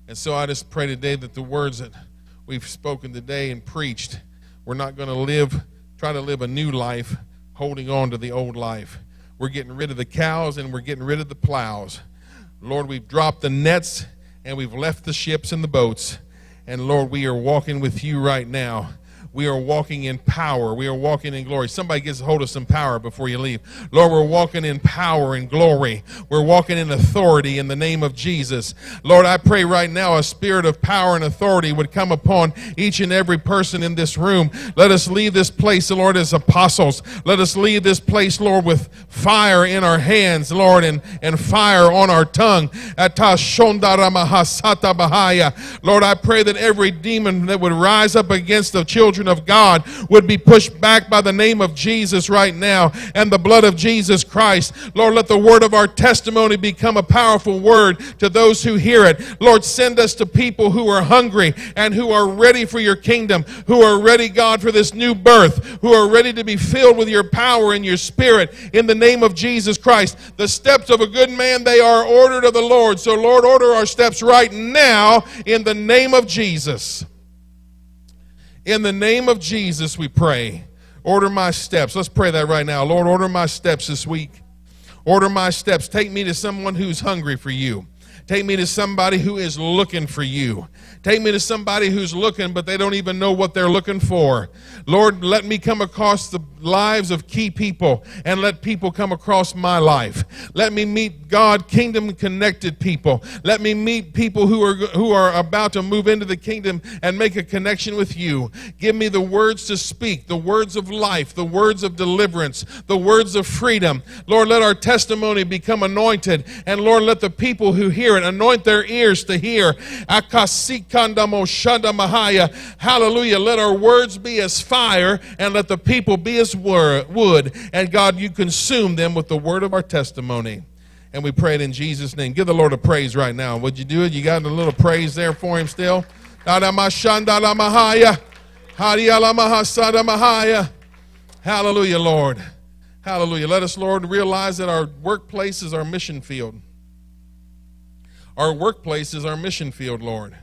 S1: And so i just pray today that the words that we've spoken today and preached we're not going to live try to live a new life holding on to the old life. We're getting rid of the cows and we're getting rid of the plows. Lord, we've dropped the nets and we've left the ships and the boats. And Lord, we are walking with you right now we are walking in power. We are walking in glory. Somebody gets a hold of some power before you leave. Lord, we're walking in power and glory. We're walking in authority in the name of Jesus. Lord, I pray right now a spirit of power and authority would come upon each and every person in this room. Let us leave this place, Lord, as apostles. Let us leave this place, Lord, with fire in our hands, Lord, and, and fire on our tongue. Lord, I pray that every demon that would rise up against the children of God would be pushed back by the name of Jesus right now and the blood of Jesus Christ. Lord, let the word of our testimony become a powerful word to those who hear it. Lord, send us to people who are hungry and who are ready for your kingdom, who are ready, God, for this new birth, who are ready to be filled with your power and your spirit in the name of Jesus Christ. The steps of a good man, they are ordered of the Lord. So, Lord, order our steps right now in the name of Jesus. In the name of Jesus, we pray. Order my steps. Let's pray that right now. Lord, order my steps this week. Order my steps. Take me to someone who's hungry for you. Take me to somebody who is looking for you. Take me to somebody who's looking, but they don't even know what they're looking for. Lord, let me come across the lives of key people and let people come across my life. Let me meet God kingdom connected people. Let me meet people who are who are about to move into the kingdom and make a connection with you. Give me the words to speak, the words of life, the words of deliverance, the words of freedom. Lord, let our testimony become anointed and Lord, let the people who hear it anoint their ears to hear. Hallelujah. Let our words be as fire and let the people be as wood. And God, you consume them with the word of our testimony. And we pray it in Jesus' name. Give the Lord a praise right now. Would you do it? You got a little praise there for him still? Hallelujah, Lord. Hallelujah. Let us, Lord, realize that our workplace is our mission field. Our workplace is our mission field, Lord.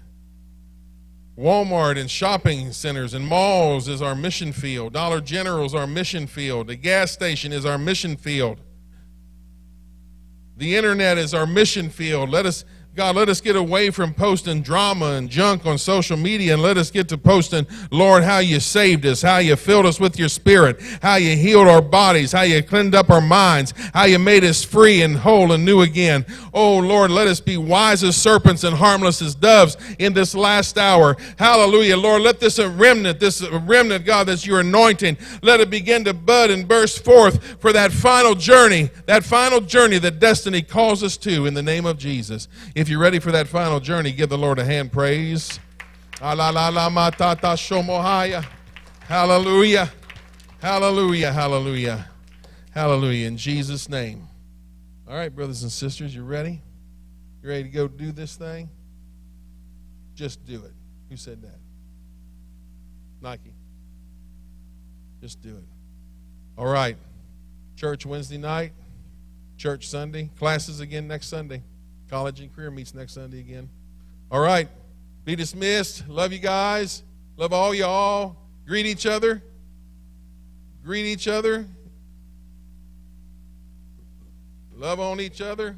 S1: Walmart and shopping centers and malls is our mission field. Dollar General is our mission field. The gas station is our mission field. The internet is our mission field. Let us God, let us get away from posting drama and junk on social media and let us get to posting, Lord, how you saved us, how you filled us with your spirit, how you healed our bodies, how you cleaned up our minds, how you made us free and whole and new again. Oh, Lord, let us be wise as serpents and harmless as doves in this last hour. Hallelujah. Lord, let this remnant, this remnant, God, that's your anointing, let it begin to bud and burst forth for that final journey, that final journey that destiny calls us to in the name of Jesus. If if you're ready for that final journey, give the Lord a hand praise. Hallelujah. Hallelujah. Hallelujah. Hallelujah. In Jesus' name. All right, brothers and sisters, you ready? You ready to go do this thing? Just do it. Who said that? Nike. Just do it. All right. Church Wednesday night, church Sunday, classes again next Sunday. College and career meets next Sunday again. All right. Be dismissed. Love you guys. Love all y'all. Greet each other. Greet each other. Love on each other.